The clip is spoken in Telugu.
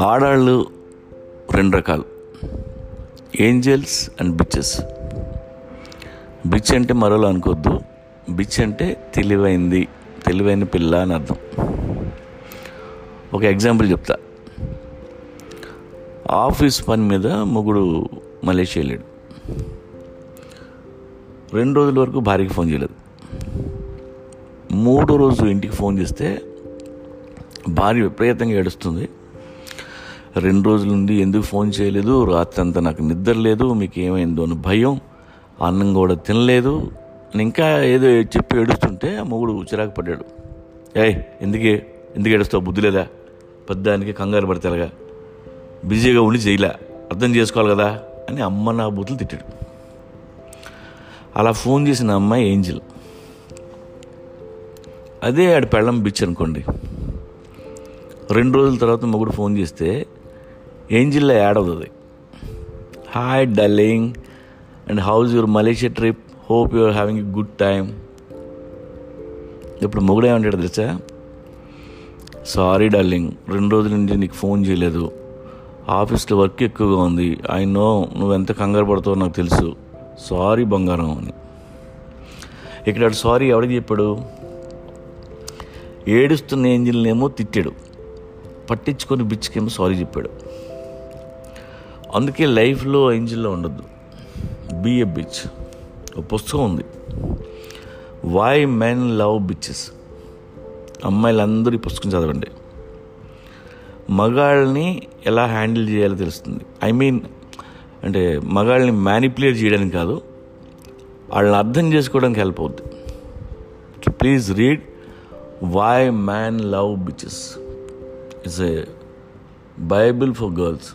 ఆడాళ్ళు రెండు రకాలు. ఏంజల్స్ అండ్ బిచెస్ బిచ్ అంటే మరోలో అనుకోవద్దు. బిచ్ అంటే తెలివైంది. తెలివైన పిల్ల అని అర్థం. ఒక ఎగ్జాంపుల్ చెప్తా. ఆఫీస్ పని మీద మొగుడు మలేషియా వెళ్ళాడు రెండు రోజుల వరకు భార్యకి ఫోన్ చేయలేదు. మూడో రోజు ఇంటికి ఫోన్ చేస్తే భార్య విపరీతంగా ఏడుస్తుంది. రెండు రోజుల నుండి ఎందుకు ఫోన్ చేయలేదు? రాత్రి అంతా నాకు నిద్ర లేదు మీకు ఏమైందో అని భయం అన్నం కూడా తినలేదు. ఇంకా ఏదో చెప్పి ఏడుస్తుంటే ఆ మొగుడు చిరాకు పడ్డాడు. ఏయ్ ఎందుకే? ఎందుకు ఏడుస్తావు? బుద్ధి లేదా? పెద్దానికి కంగారు పడతారుగా బిజీగా ఉండి చేయలే. అర్థం చేసుకోవాలి కదా అని అమ్మ నా బూతులు తిట్టాడు. అలా ఫోన్ చేసిన అమ్మాయి ఏంజిల్. అదే ఆడ పెళ్ళం బీచ్ అనుకోండి. రెండు రోజుల తర్వాత మొగుడు ఫోన్ చేస్తే ఏంజిల్లో యాడ్ అవుతుంది hi darling and how's your Malaysia trip hope your having a good time ఇప్పుడు మొగుడు ఏమంటాడు తెలుసా? సారీ డార్లింగ్ రెండు రోజుల నుంచి నీకు ఫోన్ చేయలేదు. ఆఫీస్లో వర్క్ ఎక్కువగా ఉంది. ఐ నో నువ్వు ఎంత కంగారు పడతావో నాకు తెలుసు. సారీ బంగారం అని. ఇక్కడ సారీ ఎవరికి చెప్పాడు? ఏడుస్తున్న ఏంజిల్నేమో తిట్టాడు. పట్టించుకొని బిచ్చుకేమో సారీ చెప్పాడు. అందుకే లైఫ్లో ఏంజిల్లో ఉండద్దు. Be a bitch. ఒక పుస్తకం ఉంది. వై మెన్ లవ్ బిచ్చెస్ అమ్మాయిలందరూ ఈ పుస్తకం చదవండి. మగాళ్ళని ఎలా హ్యాండిల్ చేయాలో తెలుస్తుంది. ఐ మీన్ అంటే మగాళ్ళని మ్యానిపులేట్ చేయడానికి కాదు వాళ్ళని అర్థం చేసుకోవడానికి హెల్ప్ అవుద్ది. Please read Why Man Love Bitches. It's a Bible for girls.